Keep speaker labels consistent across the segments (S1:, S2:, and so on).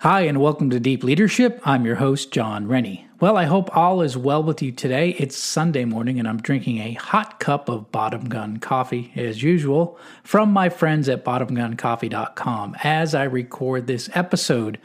S1: Hi, and welcome to Deep Leadership. I'm your host, Jon Rennie. Well, I hope all is well with you today. It's Sunday morning, and I'm drinking a hot cup of Bottom Gun coffee, as usual, from my friends at bottomguncoffee.com as I record this episode.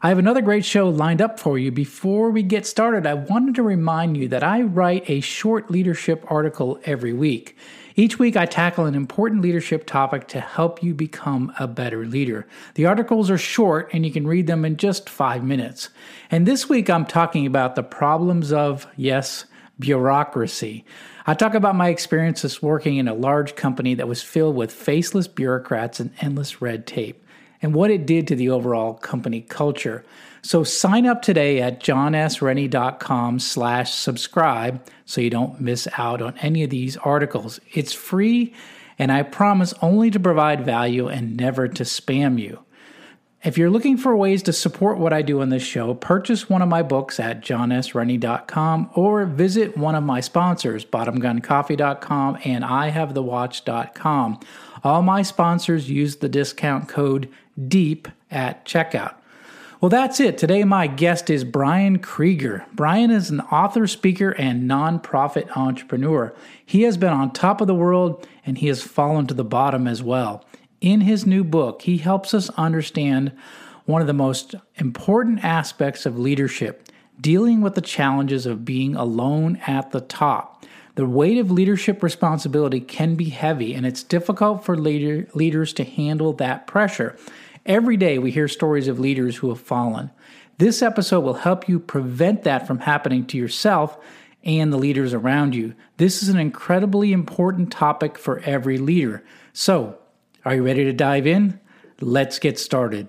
S1: I have another great show lined up for you. Before we get started, I wanted to remind you that I write a short leadership article every week. Each week, I tackle an important leadership topic to help you become a better leader. The articles are short and you can read them in just five minutes. And this week, I'm talking about the problems of, yes, bureaucracy. I talk about my experiences working in a large company that was filled with faceless bureaucrats and endless red tape, and what it did to the overall company culture. So sign up today at jonsrennie.com slash subscribe so you don't miss out on any of these articles. It's free, and I promise only to provide value and never to spam you. If you're looking for ways to support what I do on this show, purchase one of my books at jonsrennie.com or visit one of my sponsors, bottomguncoffee.com and ihavethewatch.com. All my sponsors use the discount code DEEP at checkout. Well, that's it. Today, my guest is Brian Krieger. Brian is an author, speaker, and nonprofit entrepreneur. He has been on top of the world and he has fallen to the bottom as well. In his new book, he helps us understand one of the most important aspects of leadership dealing with the challenges of being alone at the top. The weight of leadership responsibility can be heavy, and it's difficult for leader, leaders to handle that pressure. Every day we hear stories of leaders who have fallen. This episode will help you prevent that from happening to yourself and the leaders around you. This is an incredibly important topic for every leader. So, are you ready to dive in? Let's get started.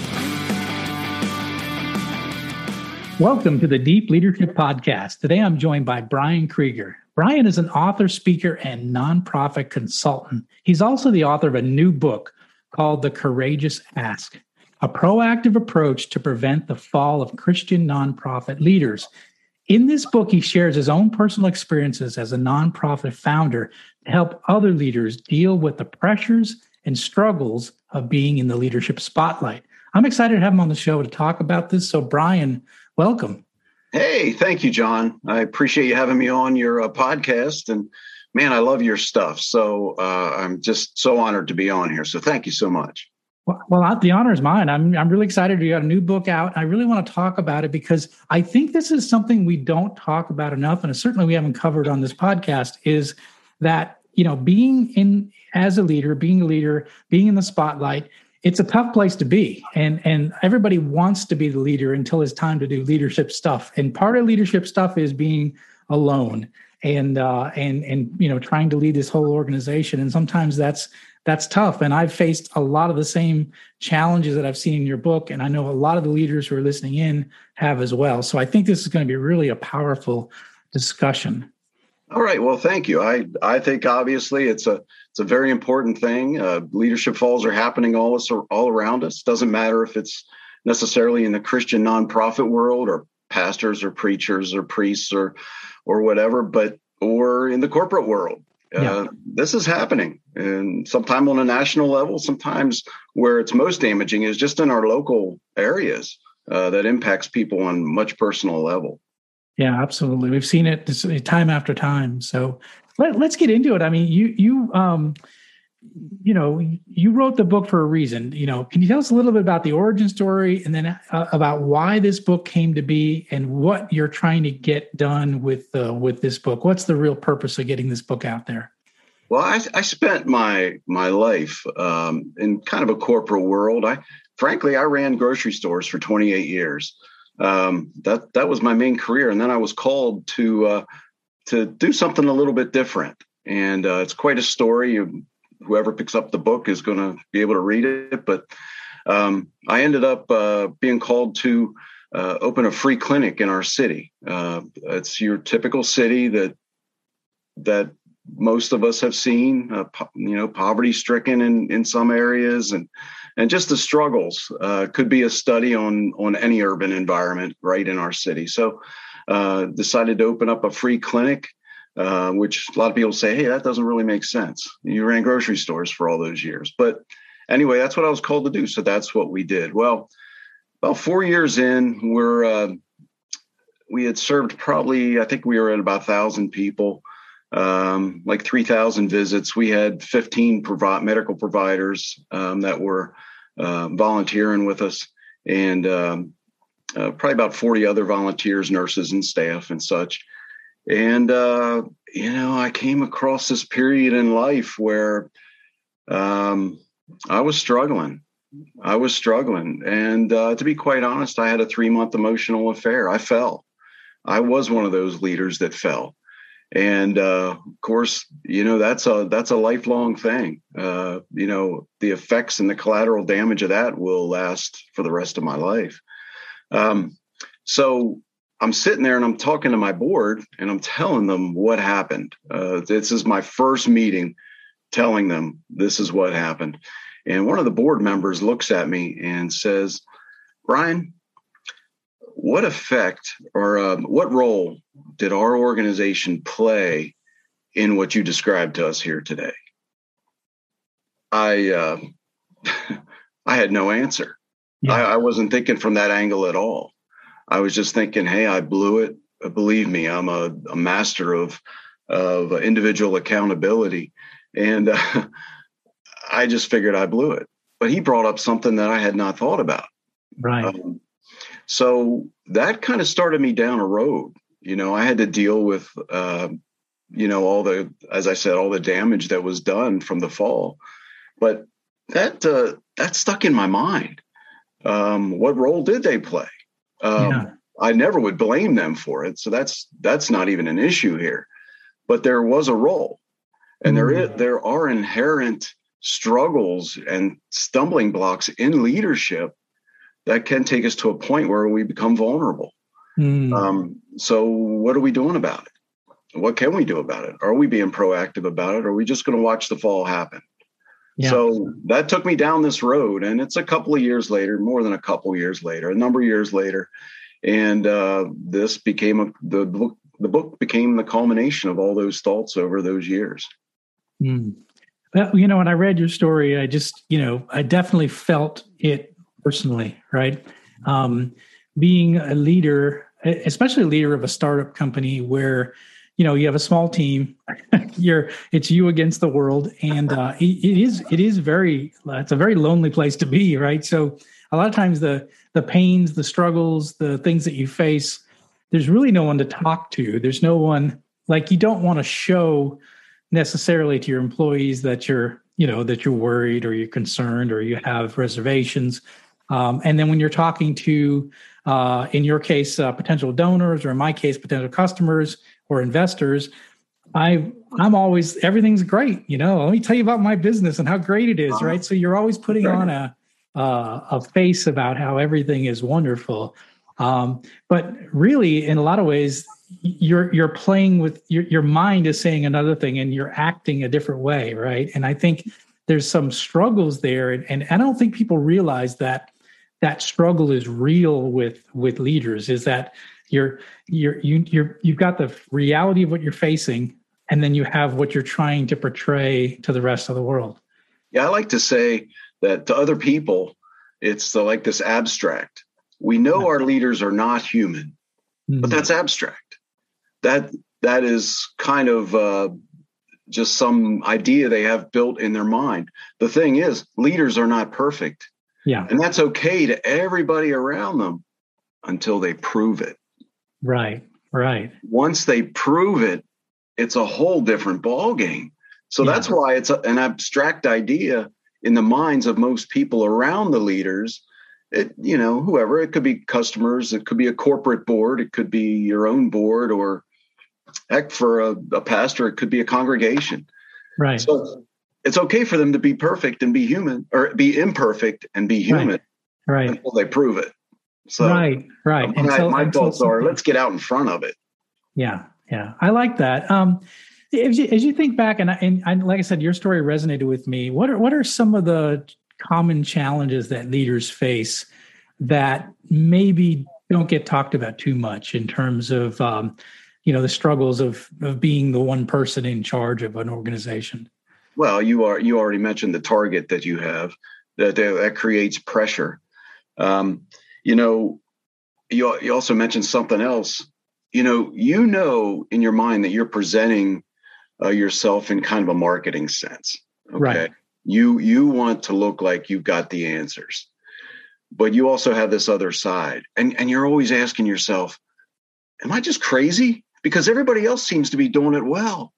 S1: Welcome to the Deep Leadership Podcast. Today I'm joined by Brian Krieger. Brian is an author, speaker, and nonprofit consultant. He's also the author of a new book called The Courageous Ask, a proactive approach to prevent the fall of Christian nonprofit leaders. In this book, he shares his own personal experiences as a nonprofit founder to help other leaders deal with the pressures and struggles of being in the leadership spotlight. I'm excited to have him on the show to talk about this. So, Brian, welcome.
S2: Hey, thank you, Jon. I appreciate you having me on your uh, podcast. And man, I love your stuff. So uh, I'm just so honored to be on here. So thank you so much.
S1: Well, well, the honor is mine. I'm I'm really excited. You got a new book out. And I really want to talk about it because I think this is something we don't talk about enough, and certainly we haven't covered on this podcast. Is that you know being in as a leader, being a leader, being in the spotlight, it's a tough place to be. And and everybody wants to be the leader until it's time to do leadership stuff. And part of leadership stuff is being alone and uh, and and you know trying to lead this whole organization. And sometimes that's that's tough. And i've faced a lot of the same challenges that i've seen in your book. And i know a lot of the leaders who are listening in have as well. So i think this is going to be really a powerful discussion
S2: all right. Well, thank you. I I think obviously it's a it's a very important thing. Uh, leadership falls are happening all us all around us. Doesn't matter if it's necessarily in the Christian nonprofit world or pastors or preachers or priests or or whatever, but or in the corporate world. Uh, yeah. This is happening, and sometimes on a national level. Sometimes where it's most damaging is just in our local areas uh, that impacts people on much personal level.
S1: Yeah, absolutely. We've seen it time after time. So let, us get into it. I mean, you you um, you know you wrote the book for a reason. You know, can you tell us a little bit about the origin story, and then uh, about why this book came to be, and what you're trying to get done with uh, with this book? What's the real purpose of getting this book out there?
S2: Well, I, I spent my my life um, in kind of a corporate world. I frankly I ran grocery stores for 28 years um, that that was my main career. And then I was called to uh, to do something a little bit different. and uh, it's quite a story. Whoever picks up the book is going to be able to read it. But um, I ended up uh, being called to uh, open a free clinic in our city. Uh, it's your typical city that that most of us have seen. Uh, po- you know, poverty stricken in in some areas, and and just the struggles. Uh, could be a study on on any urban environment right in our city. So, uh, decided to open up a free clinic. Uh, which a lot of people say, hey, that doesn't really make sense. You ran grocery stores for all those years. But anyway, that's what I was called to do. So that's what we did. Well, about four years in, we're uh, we had served probably I think we were at about thousand people, um, like three thousand visits. We had fifteen provi- medical providers um, that were uh, volunteering with us, and um, uh, probably about forty other volunteers, nurses, and staff, and such. And uh, you know, I came across this period in life where um, I was struggling. I was struggling. And uh, to be quite honest, I had a three month emotional affair. I fell. I was one of those leaders that fell. And uh, of course, you know that's a that's a lifelong thing. Uh, you know the effects and the collateral damage of that will last for the rest of my life. Um, so I'm sitting there and I'm talking to my board and I'm telling them what happened. Uh, this is my first meeting, telling them this is what happened. And one of the board members looks at me and says, Brian, what effect or um, what role did our organization play in what you described to us here today? I uh, I had no answer. Yeah. I, I, wasn't thinking from that angle at all. I was just thinking, hey, I blew it. Believe me, I'm a, a master of of individual accountability, and uh, I just figured I blew it. But he brought up something that I had not thought about.
S1: Right. Um,
S2: so that kind of started me down a road. You know, I had to deal with, uh, you know, all the, as I said, all the damage that was done from the fall. But that uh, that stuck in my mind. Um, what role did they play? Um, yeah. I never would blame them for it, so that's that's not even an issue here. But there was a role, and mm. there is, there are inherent struggles and stumbling blocks in leadership that can take us to a point where we become vulnerable. Mm. Um, so, what are we doing about it? What can we do about it? Are we being proactive about it? Or are we just going to watch the fall happen? Yeah. So that took me down this road, and it's a couple of years later, more than a couple of years later, a number of years later, and uh, this became a, the book. The book became the culmination of all those thoughts over those years.
S1: Mm. Well, you know, when I read your story, I just, you know, I definitely felt it personally, right? Um, being a leader, especially a leader of a startup company where, you know, you have a small team, you're it's you against the world, and uh, it, it is it is very it's a very lonely place to be, right? So a lot of times the the pains, the struggles, the things that you face, there's really no one to talk to. There's no one like you don't want to show necessarily to your employees that you're you know that you're worried or you're concerned or you have reservations um, and then when you're talking to uh, in your case uh, potential donors or in my case potential customers or investors i i'm always everything's great you know? Let me tell you about my business and how great it is right? So you're always putting on a uh, a face about how everything is wonderful. Um, but really in a lot of ways you're you're playing with your your mind is saying another thing and you're acting a different way right? And i think there's some struggles there and, and i don't think people realize that that struggle is real with with leaders is that you're you're you, you're you've got the reality of what you're facing and then you have what you're trying to portray to the rest of the world
S2: yeah i like to say that to other people it's the, like this abstract we know our leaders are not human but mm-hmm. that's abstract that that is kind of uh, just some idea they have built in their mind. The thing is, leaders are not perfect.
S1: Yeah.
S2: And that's okay to everybody around them until they prove it.
S1: Right. Right.
S2: Once they prove it, it's a whole different ball game. So yeah. that's why it's a, an abstract idea in the minds of most people around the leaders. It, you know, whoever it could be customers, it could be a corporate board, it could be your own board, or heck, for a, a pastor, it could be a congregation.
S1: Right.
S2: So it's okay for them to be perfect and be human, or be imperfect and be human,
S1: right. right.
S2: until they prove it. So
S1: right, right.
S2: My, until, my thoughts are, let's get out in front of it.
S1: Yeah, yeah, I like that. Um, as you, as you think back, and, I, and I, like I said, your story resonated with me. What are what are some of the common challenges that leaders face that maybe don't get talked about too much in terms of um, you know the struggles of of being the one person in charge of an organization?
S2: Well, you are you already mentioned the target that you have that that creates pressure. Um, you know, you you also mentioned something else. You know, you know in your mind that you're presenting uh, yourself in kind of a marketing sense.
S1: Okay. Right.
S2: You you want to look like you've got the answers, but you also have this other side, and and you're always asking yourself, "Am I just crazy?" Because everybody else seems to be doing it well.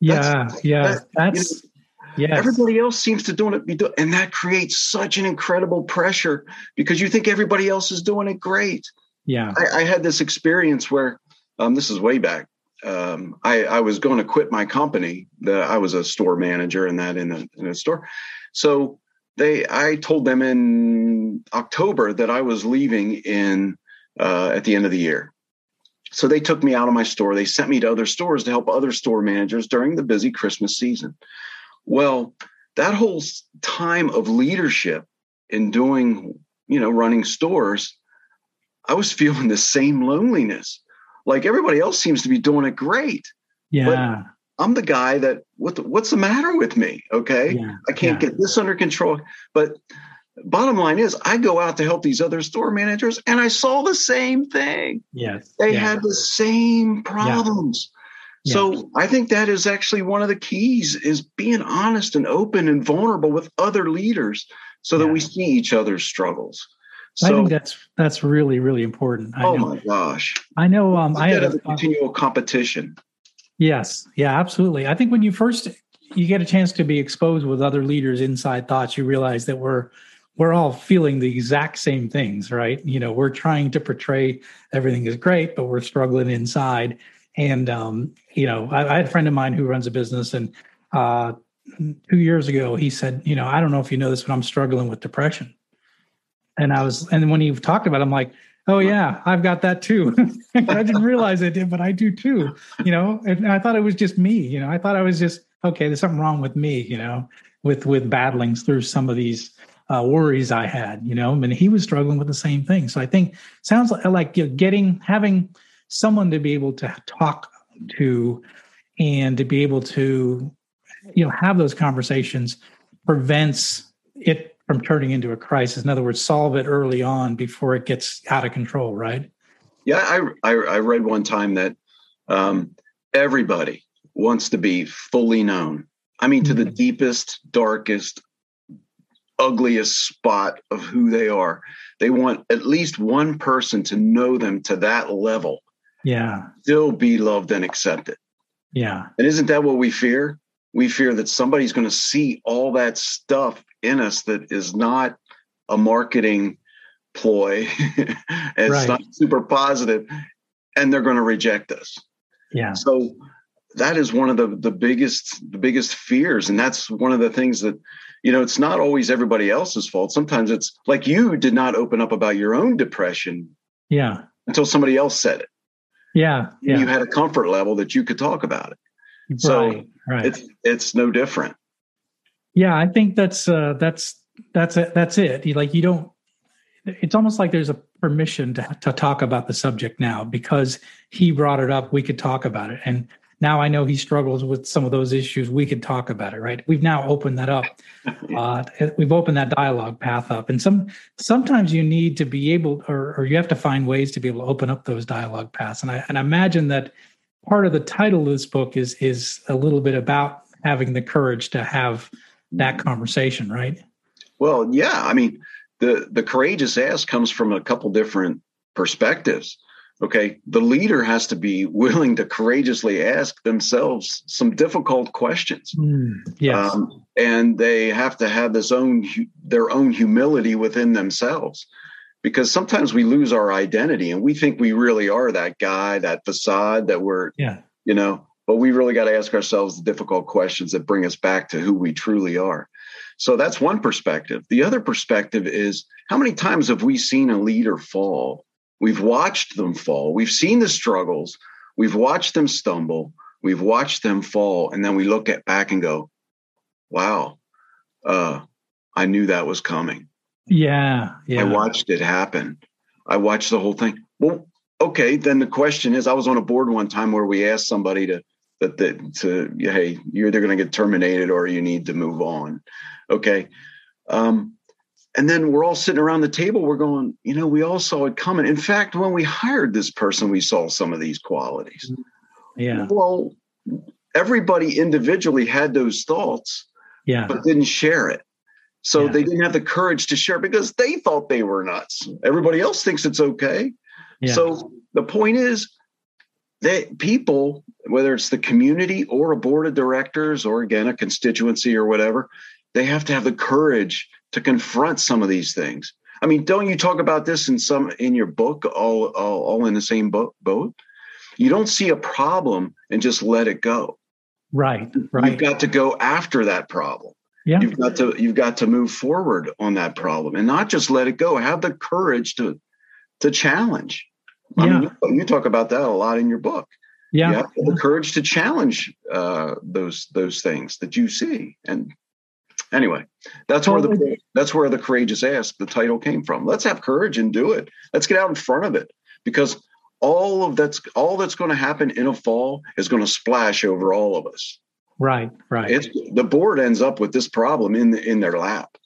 S1: Yeah, that's, yeah, that, that's.
S2: You know, yes. Everybody else seems to doing it, and that creates such an incredible pressure because you think everybody else is doing it great.
S1: Yeah,
S2: I, I had this experience where um, this is way back um, I, I, was going to quit my company. The, I was a store manager and that in a, in a store. So they, I told them in October that I was leaving in uh, at the end of the year. So they took me out of my store. They sent me to other stores to help other store managers during the busy Christmas season. Well, that whole time of leadership in doing, you know, running stores, I was feeling the same loneliness like everybody else seems to be doing it great.
S1: Yeah.
S2: But I'm the guy that what the, what's the matter with me? Okay. Yeah. I can't yeah. get this under control. But bottom line is I go out to help these other store managers and I saw the same thing.
S1: Yes.
S2: They yeah. had the same problems. So I think that is actually one of the keys is being honest and open and vulnerable with other leaders so that we see each other's struggles. So,
S1: I think that's that's really really important.
S2: I oh know. my gosh!
S1: I know. Um, I
S2: have a continual competition.
S1: Yes, yeah, absolutely. I think when you first you get a chance to be exposed with other leaders' inside thoughts, you realize that we're we're all feeling the exact same things, right? You know, we're trying to portray everything is great, but we're struggling inside. And um, you know, I, I had a friend of mine who runs a business, and uh, two years ago he said, you know, I don't know if you know this, but I'm struggling with depression. And I was, and when he talked about it, I'm like, oh yeah, I've got that too. I didn't realize I did, but I do too. You know, and I thought it was just me. You know, I thought I was just okay. There's something wrong with me. You know, with with battling through some of these uh, worries I had. You know, and he was struggling with the same thing. So I think sounds like like getting having someone to be able to talk to and to be able to you know have those conversations prevents it from turning into a crisis. In other words, solve it early on before it gets out of control, right?
S2: Yeah, I I, I read one time that um, everybody wants to be fully known. I mean, to mm-hmm. the deepest, darkest, ugliest spot of who they are. They want at least one person to know them to that level.
S1: Yeah.
S2: Still be loved and accepted.
S1: Yeah.
S2: And isn't that what we fear? We fear that somebody's going to see all that stuff in us that is not a marketing ploy. it's right. not super positive, and they're going to reject us.
S1: Yeah.
S2: So that is one of the the biggest the biggest fears, and that's one of the things that you know it's not always everybody else's fault. Sometimes it's like you did not open up about your own depression.
S1: Yeah.
S2: Until somebody else said it.
S1: Yeah. yeah.
S2: You had a comfort level that you could talk about it. So right, right. it's it's no different.
S1: Yeah, I think that's uh, that's that's it. That's it. You, like you don't. It's almost like there's a permission to to talk about the subject now because he brought it up. We could talk about it, and now I know he struggles with some of those issues. We could talk about it, right? We've now opened that up. Uh, we've opened that dialogue path up, and some sometimes you need to be able, or or you have to find ways to be able to open up those dialogue paths. And I and I imagine that part of the title of this book is is a little bit about having the courage to have that conversation, right?
S2: Well, yeah. I mean, the the courageous ask comes from a couple different perspectives. Okay, the leader has to be willing to courageously ask themselves some difficult questions.
S1: Mm, yes. Um,
S2: and they have to have this own their own humility within themselves because sometimes we lose our identity and we think we really are that guy that facade that we're
S1: yeah
S2: you know, but we really got to ask ourselves the difficult questions that bring us back to who we truly are. So that's one perspective. The other perspective is how many times have we seen a leader fall? We've watched them fall. We've seen the struggles. We've watched them stumble. We've watched them fall. And then we look at back and go, wow, uh, I knew that was coming.
S1: Yeah. Yeah.
S2: I watched it happen. I watched the whole thing. Well, okay. Then the question is I was on a board one time where we asked somebody to, that, that to, hey, you're either going to get terminated or you need to move on. Okay. Um, and then we're all sitting around the table. We're going, you know, we all saw it coming. In fact, when we hired this person, we saw some of these qualities.
S1: Yeah.
S2: Well, everybody individually had those thoughts,
S1: yeah.
S2: but didn't share it. So
S1: Yeah.
S2: they didn't have the courage to share because they thought they were nuts. Everybody else thinks it's okay.
S1: Yeah.
S2: So the point is that people, whether it's the community or a board of directors or again a constituency or whatever, they have to have the courage to confront some of these things. I mean, don't you talk about this in some in your book, all all, all in the same boat, boat? You don't see a problem and just let it go.
S1: right.
S2: You've got to go after that problem.
S1: Yeah.
S2: You've got to you've got to move forward on that problem and not just let it go. Have the courage to to challenge. I mean, you, you talk about that a lot in your book.
S1: Yeah.
S2: You have to have the courage to challenge uh, those those things that you see. And anyway, that's where the that's where the courageous ask the title came from. Let's have courage and do it. Let's get out in front of it because all of that's all that's going to happen in a fall is going to splash over all of us.
S1: Right. Right.
S2: It's the board ends up with this problem in the, in their lap.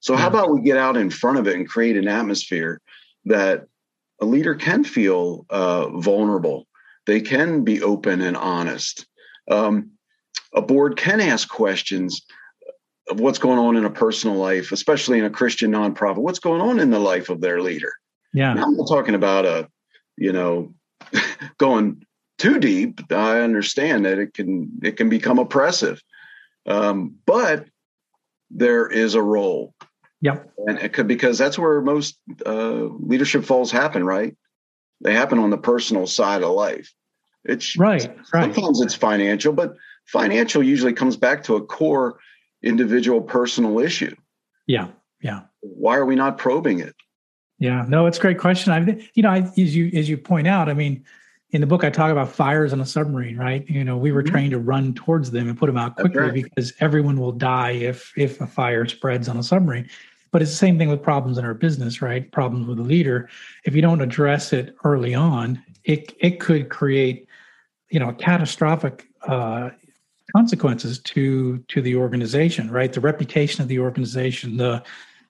S2: So how
S1: Yeah.
S2: about we get out in front of it and create an atmosphere that a leader can feel uh, vulnerable. They can be open and honest. Um, a board can ask questions of what's going on in a personal life, especially in a Christian nonprofit. What's going on in the life of their leader?
S1: yeah.
S2: Now, I'm not talking about a, you know, going too deep. I understand that it can it can become oppressive, um, but there is a role,
S1: Yep.
S2: and it could because that's where most uh, leadership falls happen. Right? They happen on the personal side of life. It's
S1: Right. Right.
S2: sometimes it's financial, but financial usually comes back to a core individual personal issue.
S1: Yeah. Yeah.
S2: Why are we not probing it?
S1: Yeah, no, it's a great question. I, you know, I, as you as you point out, I mean, in the book I talk about fires on a submarine, right? You know, we were
S2: Mhm.
S1: trained to run towards them and put them out quickly
S2: right.
S1: because everyone will die if if a fire spreads on a submarine. But it's the same thing with problems in our business, right? Problems with a leader. If you don't address it early on, it it could create, you know, a catastrophic uh, consequences to to the organization, right? The reputation of the organization, the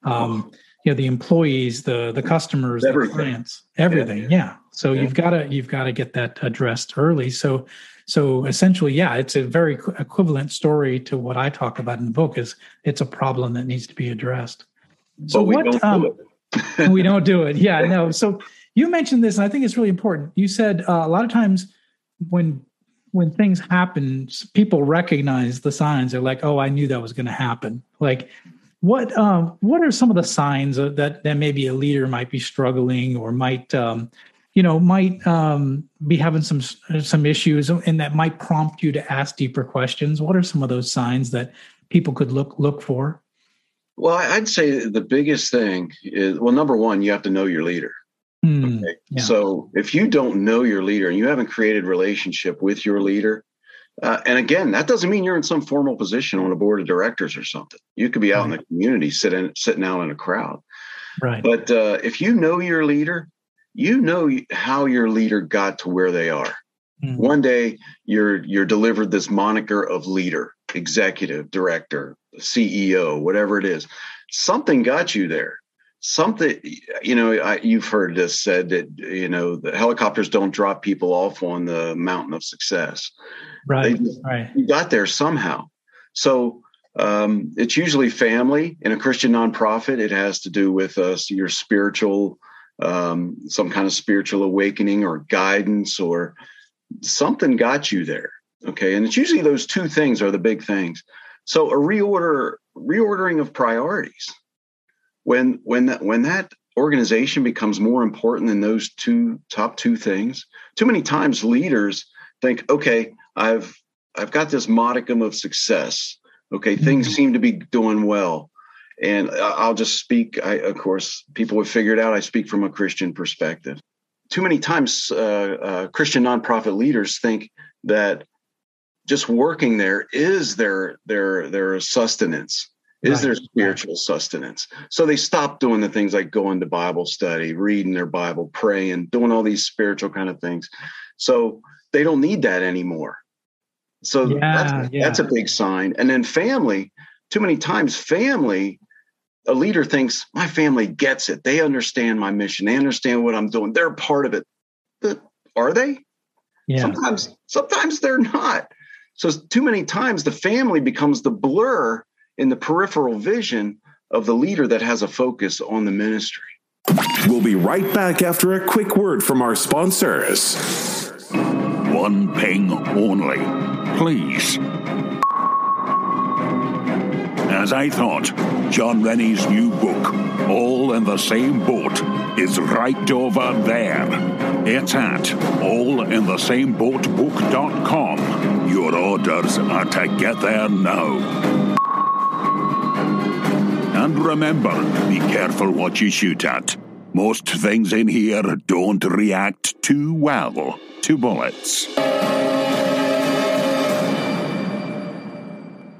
S1: um, you know, the employees, the the customers,
S2: Everything.
S1: the clients, everything. Yeah. So
S2: Yeah.
S1: you've got to you've got to get that addressed early. So so essentially, yeah, it's a very equivalent story to what I talk about in the book. Is it's a problem that needs to be addressed. So
S2: but we
S1: what
S2: don't
S1: um,
S2: do it.
S1: we don't do it. Yeah, no. So you mentioned this, and I think it's really important. You said uh, a lot of times when when things happen, people recognize the signs. They're like, "Oh, I knew that was going to happen." Like, what um, what are some of the signs that that maybe a leader might be struggling or might um, you know might um, be having some some issues, and that might prompt you to ask deeper questions? What are some of those signs that people could look look for?
S2: Well, I'd say the biggest thing is well, number one, you have to know your leader.
S1: Hmm,
S2: Okay.
S1: Yeah.
S2: So if you don't know your leader and you haven't created relationship with your leader, uh, and again, that doesn't mean you're in some formal position on a board of directors or something. You could be out in the community, sitting sitting out in a crowd.
S1: right.
S2: But uh, if you know your leader, you know how your leader got to where they are.
S1: Hmm.
S2: One day you're you're delivered this moniker of leader, executive, director, CEO, whatever it is. Something got you there. Something, you know, I, you've heard this said that you know the helicopters don't drop people off on the mountain of success.
S1: Right.
S2: They-
S1: right.
S2: You got there somehow. So um, it's usually family in a Christian nonprofit. It has to do with uh, your spiritual, um, some kind of spiritual awakening or guidance or something got you there. Okay, and it's usually those two things are the big things. So a reorder, reordering of priorities. When when that when that organization becomes more important than those two top two things, too many times leaders think, okay, I've I've got this modicum of success. Okay, mm-hmm. things seem to be doing well, and I'll just speak. I, of course, people have figured out I speak from a Christian perspective. Too many times, uh, uh, Christian nonprofit leaders think that just working there is their their their sustenance is right. their spiritual sustenance? So they stop doing the things like going to bible study reading their bible praying doing all these spiritual kind of things. So they don't need that anymore. So yeah, that's, yeah. that's a big sign. And then family too many times family a leader thinks my family gets it. They understand my mission. They understand what i'm doing. They're part of it. But are they? Yeah. sometimes sometimes they're not. So too many times the family becomes the blur in the peripheral vision of the leader that has a focus on the ministry.
S3: We'll be right back after a quick word from our sponsors.
S4: One ping only, please. As I thought, Jon Rennie's new book, All in the Same Boat, is right over there. It's at allinthesameboatbook.com. Your orders are to get there now. Remember, be careful what you shoot at. Most things in here don't react too well to bullets.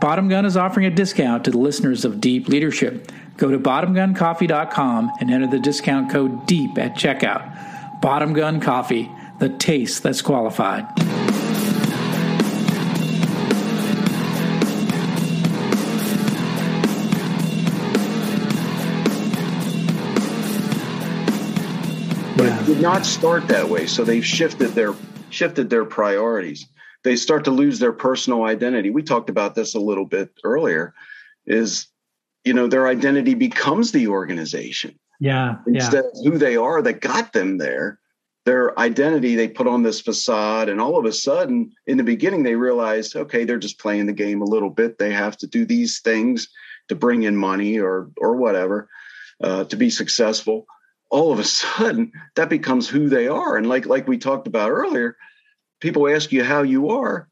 S1: Bottom Gun is offering a discount to the listeners of Deep Leadership. Go to bottomguncoffee.com and enter the discount code DEEP at checkout. Bottom Gun Coffee, the taste that's qualified.
S2: But it did not start that way. So they've shifted their shifted their priorities. They start to lose their personal identity. We talked about this a little bit earlier. Is you know their identity becomes the organization
S1: yeah
S2: instead
S1: yeah.
S2: of who they are that got them there their identity they put on this facade and all of a sudden in the beginning they realized okay they're just playing the game a little bit they have to do these things to bring in money or or whatever uh, to be successful all of a sudden that becomes who they are and like like we talked about earlier people ask you how you are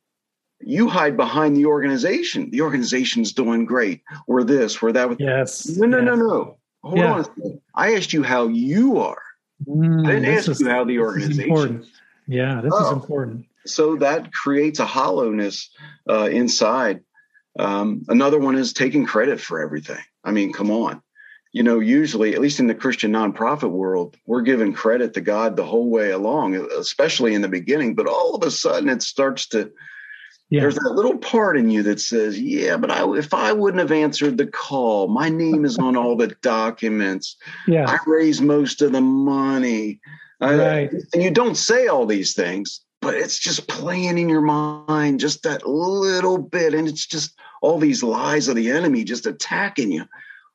S2: you hide behind the organization. The organization's doing great. We're this, we're that.
S1: Yes.
S2: No, no,
S1: yes.
S2: no, no. Hold yeah. on. I asked you how you are. Mm, I didn't ask is, you how the organization.
S1: Yeah, this oh. is important.
S2: So that creates a hollowness uh, inside. Um, another one is taking credit for everything. I mean, come on. You know, usually, at least in the Christian nonprofit world, we're giving credit to God the whole way along, especially in the beginning. But all of a sudden, it starts to yeah. There's that little part in you that says, "Yeah, but I, if I wouldn't have answered the call, my name is on all the documents.
S1: Yeah,
S2: I raised most of the money."
S1: Uh, right.
S2: I, and you don't say all these things, but it's just playing in your mind just that little bit, and it's just all these lies of the enemy just attacking you.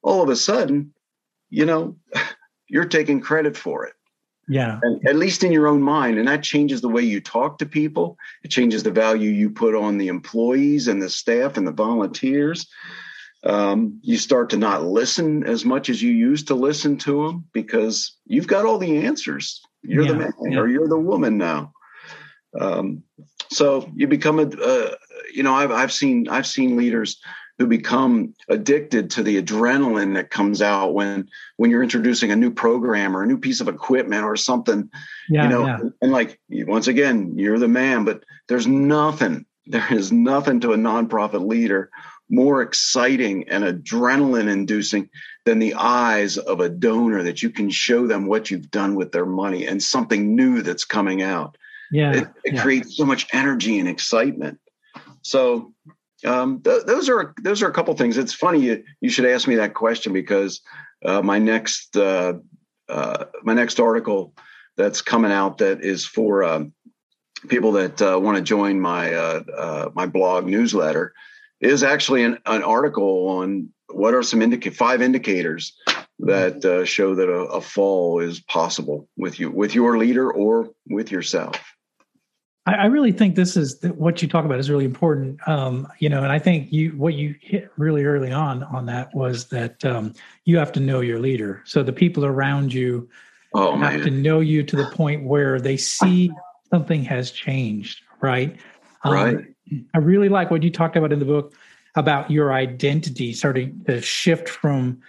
S2: All of a sudden, you know, you're taking credit for it.
S1: Yeah.
S2: And at least in your own mind. And that changes the way you talk to people. It changes the value you put on the employees and the staff and the volunteers. Um, you start to not listen as much as you used to listen to them because you've got all the answers. You're yeah, the man yeah. or you're the woman now. Um, so you become a, uh, you know, I've, I've seen, I've seen leaders who become addicted to the adrenaline that comes out when when you're introducing a new program or a new piece of equipment or something yeah, you know yeah. and like once again you're the man but there's nothing there is nothing to a nonprofit leader more exciting and adrenaline inducing than the eyes of a donor that you can show them what you've done with their money and something new that's coming out.
S1: Yeah.
S2: It, it
S1: yeah.
S2: creates so much energy and excitement. So um, th- those are those are a couple things. It's funny you, you should ask me that question because uh, my next uh, uh, my next article that's coming out that is for um, people that uh, want to join my uh, uh, my blog newsletter is actually an, an article on what are some indica- five indicators that show that a, a, fall is possible with you with your leader or with yourself.
S1: I, I really think this is what you talk about is really important. Um, you know, and I think you what you hit really early on on that was that um, you have to know your leader. So the people around you
S2: oh,
S1: have
S2: man.
S1: to know you to the point where they see something has changed, right?
S2: Um, right.
S1: I really like what you talked about in the book about your identity starting to shift from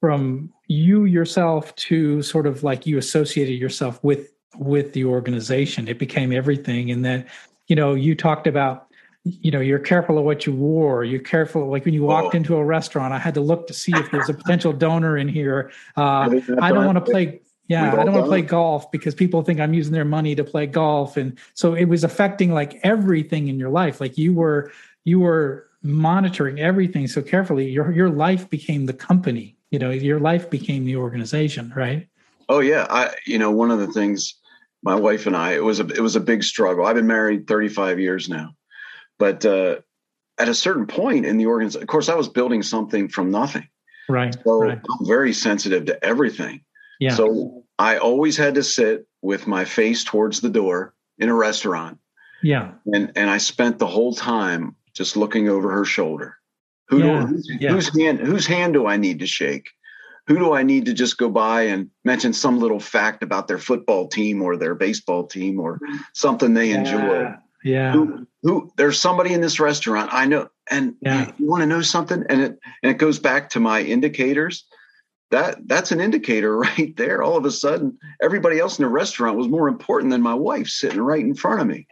S1: from you yourself to sort of like you associated yourself with with the organization. It became everything and then you know you talked about you know you're careful of what you wore. You're careful like when you walked into a restaurant i had to look to see if there's a potential donor in here. Uh, i don't want to play yeah i don't want to play golf because people think i'm using their money to play golf. And so it was affecting like everything in your life. Like you were you were monitoring everything so carefully. Your your life became the company you know your life became the organization right?
S2: Oh yeah. I you know one of the things my wife and i it was a it was a big struggle i've been married 35 years now but uh at a certain point in the organization of course i was building something from nothing
S1: right
S2: so
S1: right.
S2: i'm very sensitive to everything
S1: yeah.
S2: so i always had to sit with my face towards the door in a restaurant
S1: yeah
S2: and and i spent the whole time just looking over her shoulder. Who
S1: yeah,
S2: do, whose,
S1: yeah.
S2: whose hand whose hand do I need to shake? Who do I need to just go by and mention some little fact about their football team or their baseball team or something they
S1: yeah,
S2: enjoy?
S1: Yeah.
S2: Who, who there's somebody in this restaurant I know and
S1: yeah.
S2: you, want to know something and it and it goes back to my indicators that that's an indicator right there all of a sudden everybody else in the restaurant was more important than my wife sitting right in front of me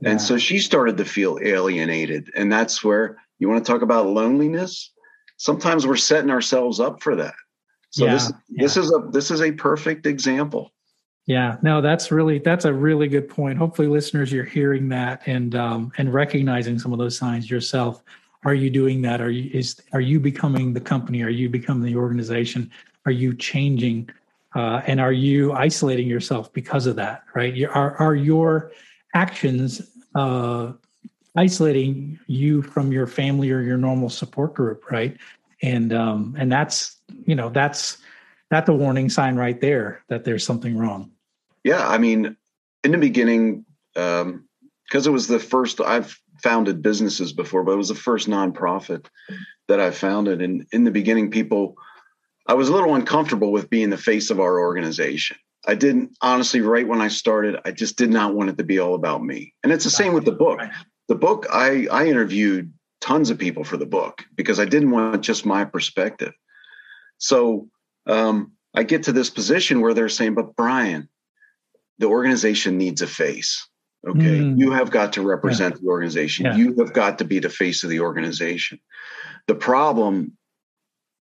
S1: yeah.
S2: and so she started to feel alienated. And that's where you want to talk about loneliness. Sometimes we're setting ourselves up for that. So
S1: yeah,
S2: this
S1: yeah.
S2: this is a this is a perfect example.
S1: Yeah, no, that's really that's a really good point. Hopefully, listeners, you're hearing that and um, and recognizing some of those signs yourself. Are you doing that? Are you is are you becoming the company? Are you becoming the organization? Are you changing? Uh, and are you isolating yourself because of that? Right? You, are are your actions uh, isolating you from your family or your normal support group, right? And um, and that's you know that's that's a warning sign right there that there's something wrong.
S2: Yeah, I mean, in the beginning, because um, it was the first I've founded businesses before, but it was the first nonprofit that I founded, and in the beginning, people. I was a little uncomfortable with being the face of our organization. I didn't honestly, right when I started, I just did not want it to be all about me. And it's the same with the book. The book, I, I interviewed tons of people for the book because I didn't want just my perspective. So um, I get to this position where they're saying, but Brian, the organization needs a face. Okay. Mm. You have got to represent yeah. the organization.
S1: Yeah.
S2: You have got to be the face of the organization. The problem,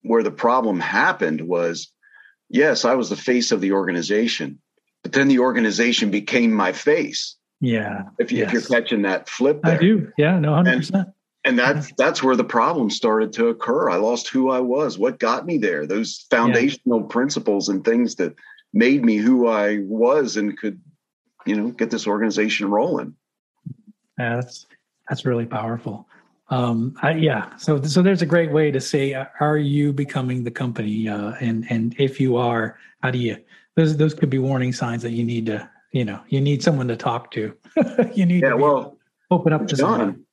S2: where the problem happened was yes, I was the face of the organization, but then the organization became my face.
S1: Yeah.
S2: If, you,
S1: yes.
S2: if you're catching that flip there.
S1: I do. Yeah. No, 100%.
S2: And, and that's that's where the problem started to occur. I lost who I was, what got me there, those foundational yeah. principles and things that made me who I was and could, you know, get this organization rolling.
S1: Yeah, that's that's really powerful. Um, I, yeah, so so there's a great way to say, uh, are you becoming the company? Uh, and and if you are, how do you? Those those could be warning signs that you need to, you know, you need someone to talk to. you need
S2: yeah,
S1: to
S2: well,
S1: open up to
S2: Jon,
S1: someone.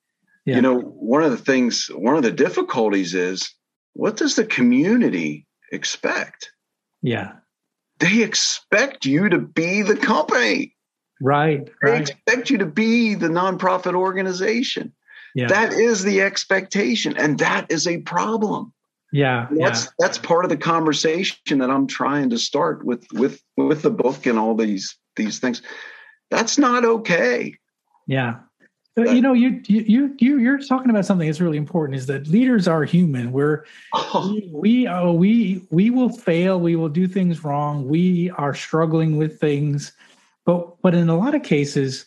S2: Yeah. You know, one of the things, one of the difficulties is, what does the community expect?
S1: Yeah,
S2: they expect you to be the company.
S1: Right.
S2: They
S1: right.
S2: expect you to be the nonprofit organization.
S1: Yeah.
S2: That is the expectation, and that is a problem.
S1: Yeah,
S2: that's
S1: yeah.
S2: that's part of the conversation that I'm trying to start with with with the book and all these these things. That's not okay.
S1: Yeah, you know, you you you you're talking about something that's really important. Is that leaders are human. We're oh. we oh, we we will fail. We will do things wrong. We are struggling with things, but but in a lot of cases,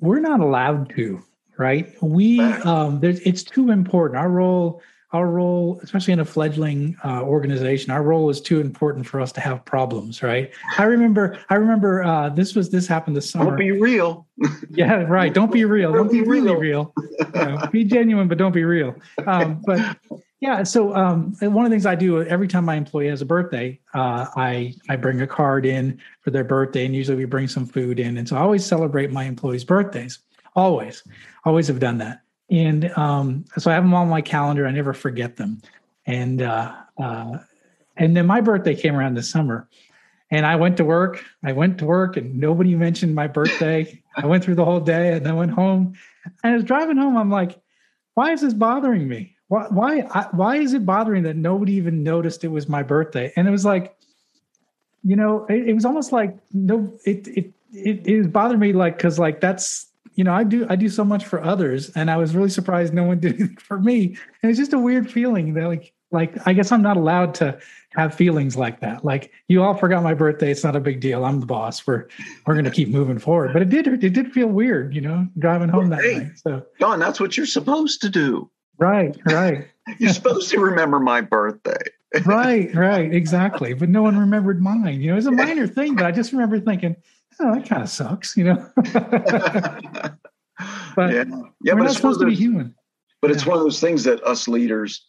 S1: we're not allowed to. Right? We um, there's it's too important. Our role our role, especially in a fledgling uh, organization, our role is too important for us to have problems, right? I remember, I remember uh, this was this happened this summer.
S2: Don't be real.
S1: yeah, right. Don't be real. Don't, don't be, be really real. you know, be genuine, but don't be real. Um, but yeah, so um, one of the things I do every time my employee has a birthday, uh, I I bring a card in for their birthday, and usually we bring some food in, and so I always celebrate my employees' birthdays. Always, always have done that and um, so I have them on my calendar. I never forget them. And uh, uh, and then my birthday came around this summer, and I went to work. I went to work, and nobody mentioned my birthday. I went through the whole day, and then went home. And I was driving home. I'm like, why is this bothering me? Why why why is it bothering that nobody even noticed it was my birthday? And it was like, you know, it, it was almost like no, it it it, it was bothering me like because like that's you know, I do I do so much for others, and I was really surprised no one did it for me. And it's just a weird feeling that like like I guess I'm not allowed to have feelings like that. Like you all forgot my birthday. It's not a big deal. I'm the boss. We're we're gonna keep moving forward. But it did it did feel weird, you know, driving home that hey, night. So
S2: Jon, that's what you're supposed to do.
S1: Right, right.
S2: you're supposed to remember my birthday.
S1: right, right, exactly. But no one remembered mine. You know, it's a minor thing, but I just remember thinking, oh, that kind of sucks, you know. but yeah, yeah we're but not supposed to be human.
S2: But yeah. it's one of those things that us leaders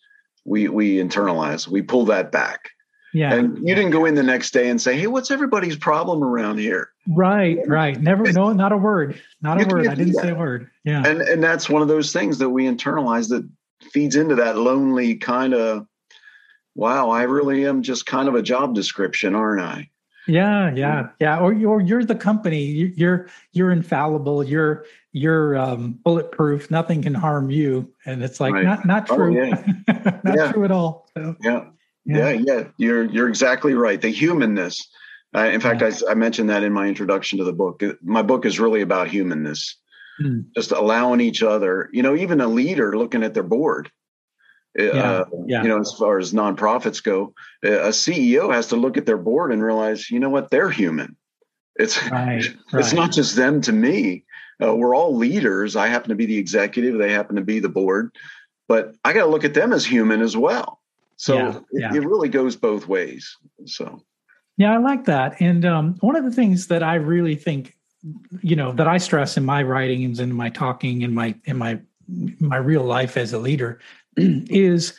S2: we we internalize. We pull that back.
S1: Yeah.
S2: And you didn't go in the next day and say, "Hey, what's everybody's problem around here?"
S1: Right, right. Never, no, not a word, not a word. I didn't say a word. Yeah.
S2: And and that's one of those things that we internalize that feeds into that lonely kind of, wow, I really am just kind of a job description, aren't I?
S1: Yeah, yeah, yeah. Or you're you're the company. You're you're infallible. You're you're um, bulletproof. Nothing can harm you. And it's like right. not not oh, true. Oh, yeah. not yeah. true at all.
S2: So, yeah. yeah. yeah, yeah. You're you're exactly right. The humanness. Uh, in fact, I, I mentioned that in my introduction to the book. My book is really about humanness, mm. just allowing each other. You know, even a leader looking at their board uh, yeah, you know, as far as nonprofits go, a CEO has to look at their board and realize, you know what, they're human. It's right, it's not just them to me. Uh, we're all leaders. I happen to be the executive. They happen to be the board, but I got to look at them as human as well. So yeah, yeah. It, it, really goes both ways. So,
S1: yeah, I like that. And um, one of the things that I really think, you know, that I stress in my writings and my talking and my in my my real life as a leader is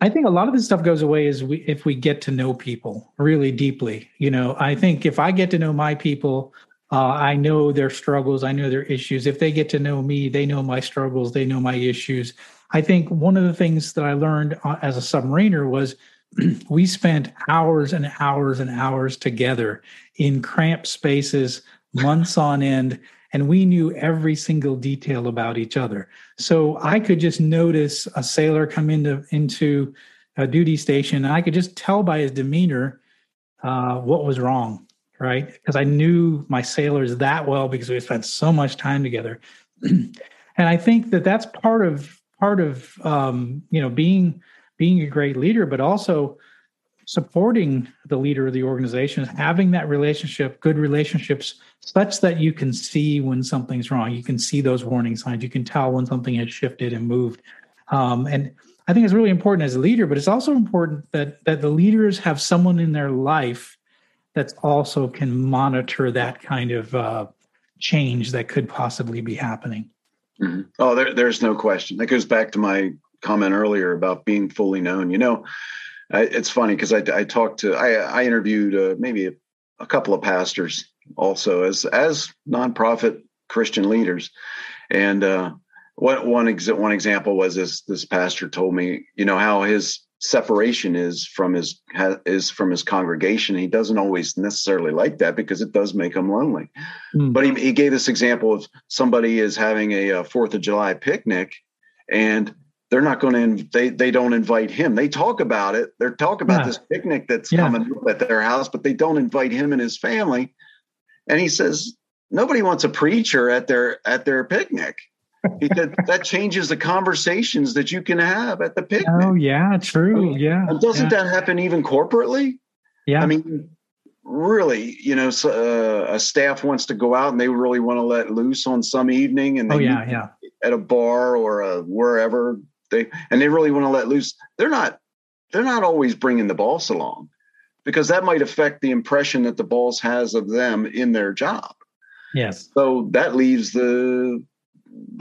S1: I think a lot of this stuff goes away is we if we get to know people really deeply. You know, I think if I get to know my people, uh, I know their struggles, I know their issues. If they get to know me, they know my struggles, they know my issues. I think one of the things that I learned uh, as a submariner was we spent hours and hours and hours together in cramped spaces, months on end and we knew every single detail about each other. So I could just notice a sailor come into into a duty station, and I could just tell by his demeanor uh, what was wrong, right? Because I knew my sailors that well because we spent so much time together. and I think that that's part of part of um, you know being being a great leader, but also supporting the leader of the organization, having that relationship, good relationships, such that you can see when something's wrong. You can see those warning signs. You can tell when something has shifted and moved. Um, and I think it's really important as a leader, but it's also important that that the leaders have someone in their life that also can monitor that kind of uh, change that could possibly be happening.
S2: Mm-hmm. Oh, there, there's no question. That goes back to my comment earlier about being fully known. You know, I, it's funny because I, I, talked to I, I interviewed uh, maybe a, a, couple of pastors also as as nonprofit Christian leaders, and uh, what one exa- one example was this this pastor told me you know how his separation is from his is from his congregation. He doesn't always necessarily like that because it does make him lonely. Mm. But he, he gave this example of somebody is having a, a Fourth of July picnic, and they're not going to they they don't invite him they talk about it they're talk about yeah. this picnic that's yeah. coming up at their house but they don't invite him and his family and he says nobody wants a preacher at their at their picnic he said that changes the conversations that you can have at the picnic.
S1: Oh yeah, true. Yeah.
S2: And doesn't
S1: yeah.
S2: that happen even corporately?
S1: Yeah.
S2: I mean, really, you know, so, uh, a staff wants to go out and they really want to let loose on some evening, and they
S1: oh yeah, yeah.
S2: at a bar or a wherever they and they really want to let loose. They're not they're not always bringing the boss along because that might affect the impression that the boss has of them in their job.
S1: Yes.
S2: So that leaves the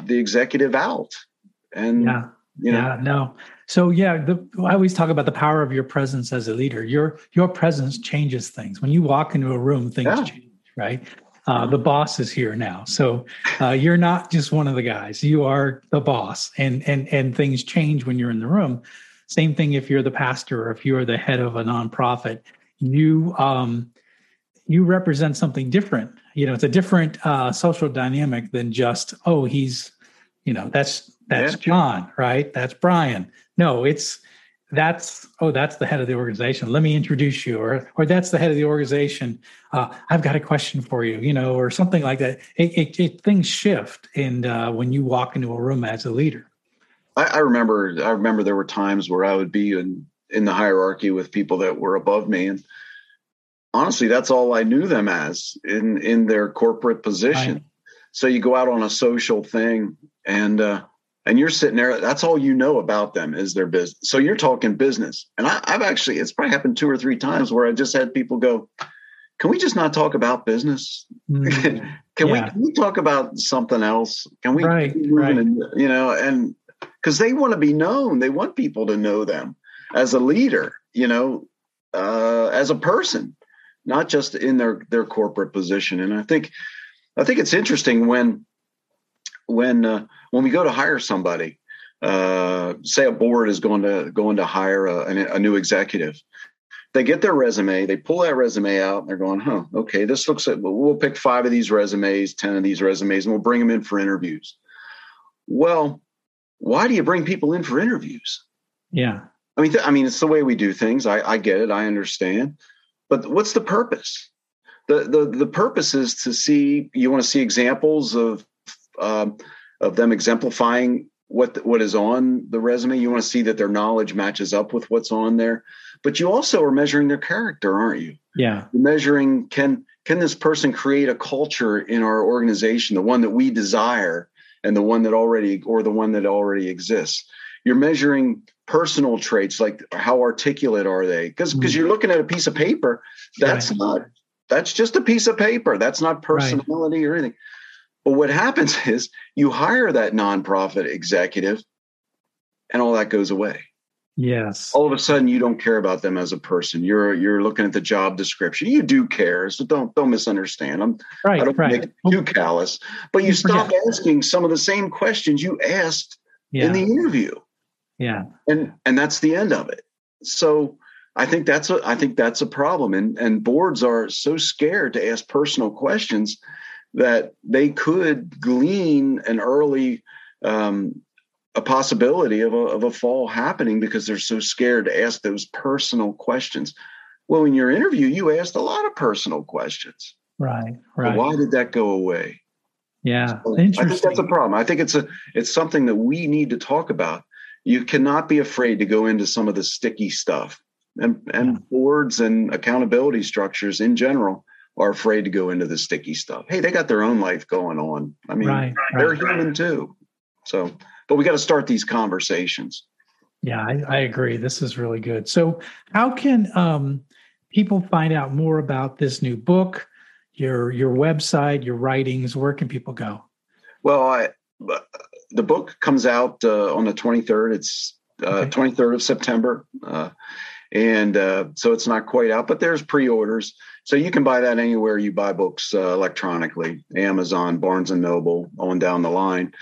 S2: the executive out, and
S1: Yeah.
S2: you know,
S1: yeah. No. So yeah, the, I always talk about the power of your presence as a leader. Your your presence changes things. When you walk into a room, things
S2: Yeah.
S1: change. Right. Uh, the boss is here now, so uh, you're not just one of the guys. You are the boss, and and and things change when you're in the room. Same thing if you're the pastor or if you're the head of a nonprofit. You um, you represent something different. You know, it's a different uh, social dynamic than just oh he's, you know, that's that's
S2: Yeah.
S1: John, right? That's Brian. No, it's that's oh that's the head of the organization. Let me introduce you, or or that's the head of the organization. Uh, I've got a question for you, you know, or something like that. It, it, it things shift, and uh, when you walk into a room as a leader,
S2: I, I remember I remember there were times where I would be in in the hierarchy with people that were above me, and honestly, that's all I knew them as in in their corporate position. So you go out on a social thing, and uh, and you're sitting there. That's all you know about them is their business. So you're talking business, and I, I've actually it's probably happened two or three times where I just had people go. Can we just not talk about business?
S1: Mm,
S2: Can we can we talk about something else? Can we,
S1: Right, right.
S2: in- you know, and because they want to be known, they want people to know them as a leader, you know, uh, as a person, not just in their their corporate position. And I think I think it's interesting when when uh, when we go to hire somebody, uh, say a board is going to going to hire a, a new executive. They get their resume, they pull that resume out, and they're going, "Huh, okay, this looks like we'll pick five of these resumes, ten of these resumes, and we'll bring them in for interviews." Well, why do you bring people in for interviews?
S1: yeah,
S2: I mean, th- I mean, it's the way we do things. I, I get it. I understand. But what's the purpose? The the the purpose is to see. You want to see examples of um, of them exemplifying what what is on the resume. You want to see that their knowledge matches up with what's on there. But you also are measuring their character, aren't you?
S1: yeah,
S2: You're measuring can can this person create a culture in our organization, the one that we desire, and the one that already or the one that already exists. You're measuring personal traits like how articulate are they? Because because you're looking at a piece of paper, that's
S1: Right.
S2: not that's just a piece of paper. That's not personality or anything. But what happens is you hire that nonprofit executive, and all that goes away
S1: yes,
S2: all of a sudden you don't care about them as a person. You're you're looking at the job description. You do care, so don't don't misunderstand. I'm
S1: right,
S2: I don't
S1: right.
S2: make it too callous, but you stop
S1: forget.
S2: asking some of the same questions you asked
S1: yeah,
S2: in the interview,
S1: yeah,
S2: and and that's the end of it. So I think that's a I think that's a problem, and and boards are so scared to ask personal questions that they could glean an early um, a possibility of a, of a fall happening because they're so scared to ask those personal questions. Well, in your interview, you asked a lot of personal questions.
S1: right,
S2: But
S1: right.
S2: Why did that go away?
S1: Yeah,
S2: I think that's a problem. I think it's a it's something that we need to talk about. You cannot be afraid to go into some of the sticky stuff. And and
S1: Yeah.
S2: boards and accountability structures in general are afraid to go into the sticky stuff. Hey, they got their own life going on. I mean,
S1: Right,
S2: they're
S1: right.
S2: human too. So, but we got to start these conversations.
S1: Yeah, I, I agree. This is really good. So, how can um, people find out more about this new book, your your website, your writings? Where can people go?
S2: Well, I uh, the book comes out uh, on the 23rd. It's uh,
S1: Okay.
S2: 23rd of September. Uh, and uh, so it's not quite out, but there's pre-orders, so you can buy that anywhere you buy books uh, electronically, Amazon, Barnes and Noble, on down the line.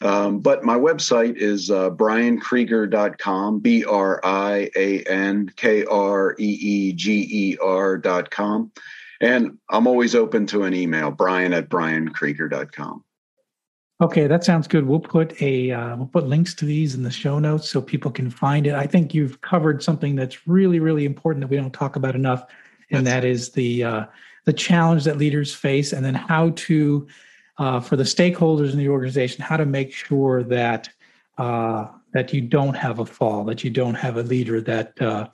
S2: Um, but my website is uh, briankreeger.com, B R I A N K R E E G E R.com. And I'm always open to an email, brian at briankreeger.com.
S1: Okay, that sounds good. We'll put a uh, we'll put links to these in the show notes so people can find it. I think you've covered something that's really really important that we don't talk about enough, and
S2: That's-
S1: that is the uh, the challenge that leaders face, and then how to uh, for the stakeholders in the organization how to make sure that uh, that you don't have a fall, that you don't have a leader that uh,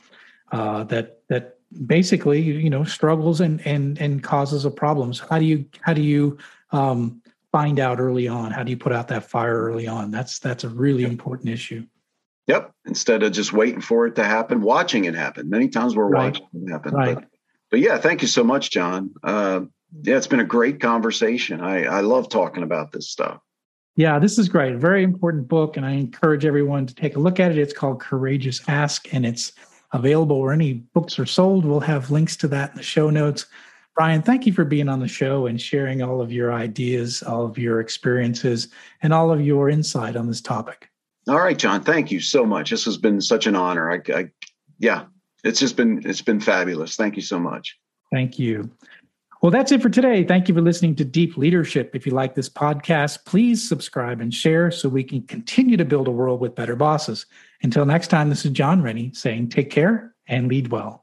S1: uh, that that basically you know struggles and and and causes a problems. How do you how do you um, find out early on? How do you put out that fire early on? That's that's a really important issue.
S2: Yep. Instead of just waiting for it to happen, watching it happen. Many times we're right. watching it happen. Right. But, but yeah, thank you so much, Jon. Uh, yeah, it's been a great conversation. I, I love talking about this stuff.
S1: Yeah, this is great. Very important book, and I encourage everyone to take a look at it. It's called Courageous Ask, and it's available where any books are sold. We'll have links to that in the show notes. Brian, thank you for being on the show and sharing all of your ideas, all of your experiences, and all of your insight on this topic.
S2: All right, Jon. Thank you so much. This has been such an honor. I, I yeah, it's just been it's been fabulous. Thank you so much.
S1: Thank you. Well, that's it for today. Thank you for listening to Deep Leadership. If you like this podcast, please subscribe and share so we can continue to build a world with better bosses. Until next time, this is Jon Rennie saying take care and lead well.